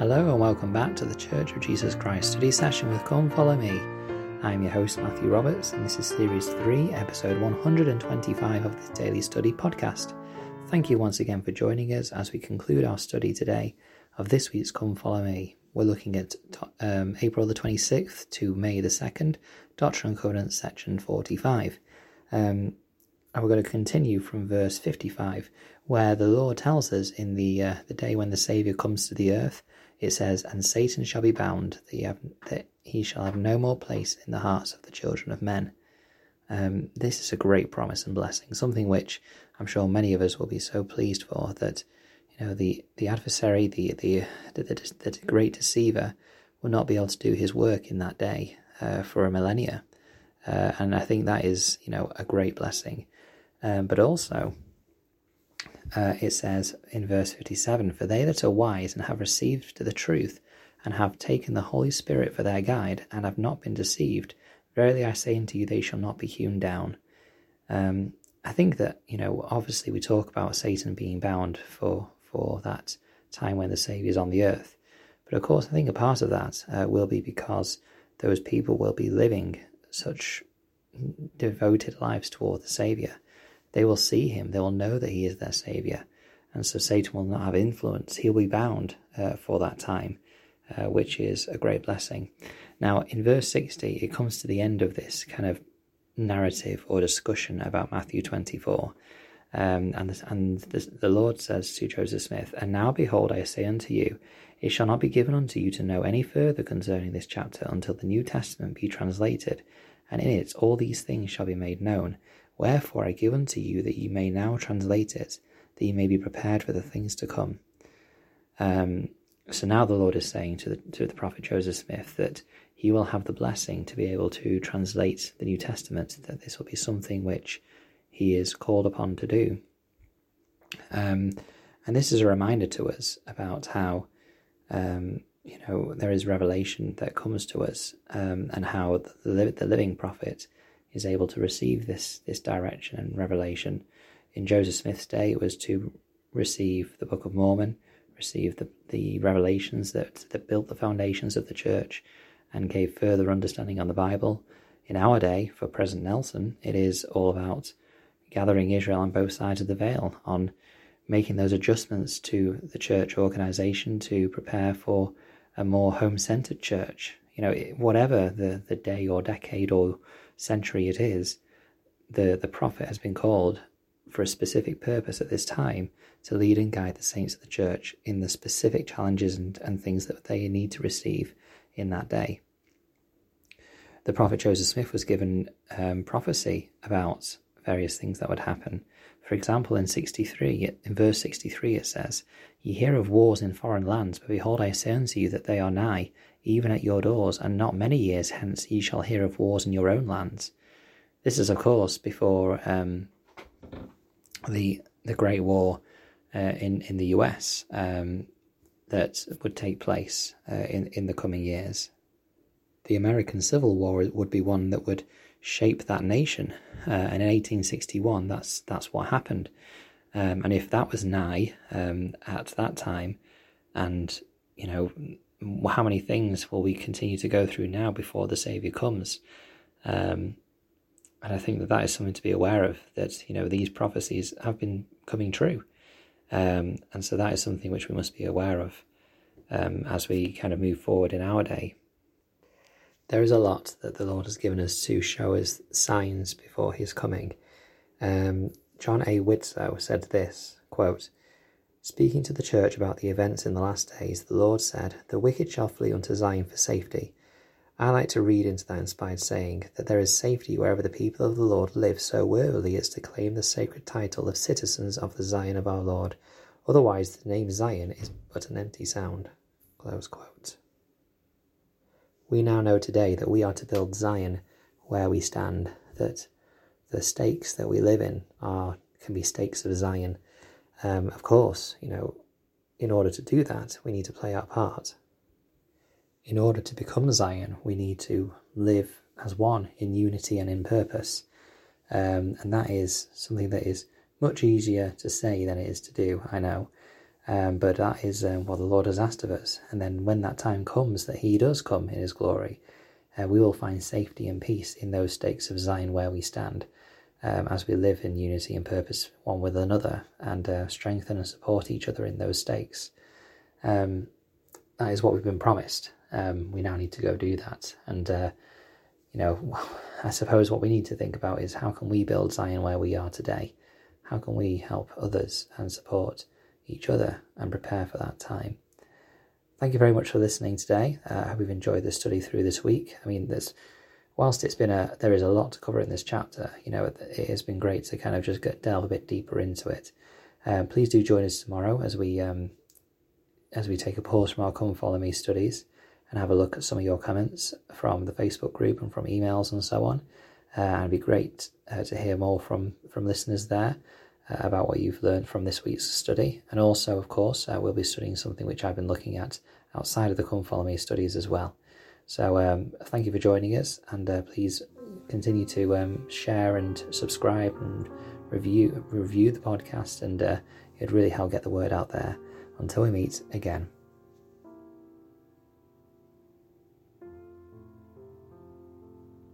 Hello and welcome back to the Church of Jesus Christ study session with Come Follow Me. I'm your host Matthew Roberts and this is series 3, episode 125 of the Daily Study podcast. Thank you once again for joining us as we conclude our study today of this week's Come Follow Me. We're looking at um, April the 26th to May the 2nd, Doctrine and Covenants section 45. Um, and we're going to continue from verse 55, where the Lord tells us in the uh, the day when the Saviour comes to the earth, it says, And Satan shall be bound, that he, have, that he shall have no more place in the hearts of the children of men. Um, this is a great promise and blessing, something which I'm sure many of us will be so pleased for that you know the, the adversary, the, the the, the, the great deceiver, will not be able to do his work in that day uh, for a millennia, uh, and I think that is you know a great blessing, um, but also uh, it says in verse 57 For they that are wise and have received the truth, and have taken the Holy Spirit for their guide, and have not been deceived, verily I say unto you, they shall not be hewn down. Um, I think that, you know, obviously we talk about Satan being bound for, for that time when the Saviour is on the earth. But of course, I think a part of that uh, will be because those people will be living such devoted lives toward the Saviour they will see him, they will know that he is their Saviour. And so Satan will not have influence. He'll be bound uh, for that time, uh, which is a great blessing. Now, in verse 60, it comes to the end of this kind of narrative or discussion about Matthew 24. Um, and the, and the, the Lord says to Joseph Smith, And now behold, I say unto you, it shall not be given unto you to know any further concerning this chapter until the New Testament be translated, and in it all these things shall be made known. Wherefore I give unto you that you may now translate it, that you may be prepared for the things to come. Um, so now the Lord is saying to the, to the prophet Joseph Smith that he will have the blessing to be able to translate the New Testament, that this will be something which he is called upon to do. Um, and this is a reminder to us about how, um, you know, there is revelation that comes to us um, and how the, the living prophet is able to receive this this direction and revelation. In Joseph Smith's day, it was to receive the Book of Mormon, receive the, the revelations that, that built the foundations of the church and gave further understanding on the Bible. In our day, for President Nelson, it is all about gathering Israel on both sides of the veil, on making those adjustments to the church organization to prepare for a more home centered church. You know, whatever the, the day or decade or century it is, the, the prophet has been called for a specific purpose at this time to lead and guide the saints of the church in the specific challenges and, and things that they need to receive in that day. The prophet Joseph Smith was given um, prophecy about various things that would happen. For example, in 63, in verse 63, it says, Ye hear of wars in foreign lands, but behold, I say unto you that they are nigh, even at your doors, and not many years hence ye shall hear of wars in your own lands. This is, of course, before um, the the Great War uh, in in the U.S. Um, that would take place uh, in in the coming years. The American Civil War would be one that would shape that nation, uh, and in 1861, that's that's what happened. Um, and if that was nigh um, at that time, and you know how many things will we continue to go through now before the Savior comes? Um, and I think that that is something to be aware of. That you know these prophecies have been coming true, um, and so that is something which we must be aware of um, as we kind of move forward in our day. There is a lot that the Lord has given us to show us signs before His coming. Um, John A. Widtsoe said this quote Speaking to the church about the events in the last days, the Lord said, The wicked shall flee unto Zion for safety. I like to read into that inspired saying that there is safety wherever the people of the Lord live so worthily as to claim the sacred title of citizens of the Zion of our Lord. Otherwise, the name Zion is but an empty sound. We now know today that we are to build Zion where we stand, that the stakes that we live in are can be stakes of Zion um, of course, you know, in order to do that, we need to play our part. In order to become Zion, we need to live as one in unity and in purpose. Um, and that is something that is much easier to say than it is to do, I know. Um, but that is um, what the Lord has asked of us. And then when that time comes that He does come in His glory, uh, we will find safety and peace in those stakes of Zion where we stand, um, as we live in unity and purpose one with another, and uh, strengthen and support each other in those stakes. Um, that is what we've been promised. Um, we now need to go do that. And, uh, you know, I suppose what we need to think about is how can we build Zion where we are today? How can we help others and support each other and prepare for that time? Thank you very much for listening today. Uh, I hope you've enjoyed the study through this week. I mean, there's whilst it's been a there is a lot to cover in this chapter. You know, it has been great to kind of just get delve a bit deeper into it. Um, please do join us tomorrow as we um, as we take a pause from our Come Follow Me studies and have a look at some of your comments from the Facebook group and from emails and so on. Uh, and it'd be great uh, to hear more from from listeners there about what you've learned from this week's study. And also, of course, uh, we'll be studying something which I've been looking at outside of the Come Follow Me studies as well. So um, thank you for joining us, and uh, please continue to um, share and subscribe and review review the podcast, and uh, it'd really help get the word out there. Until we meet again.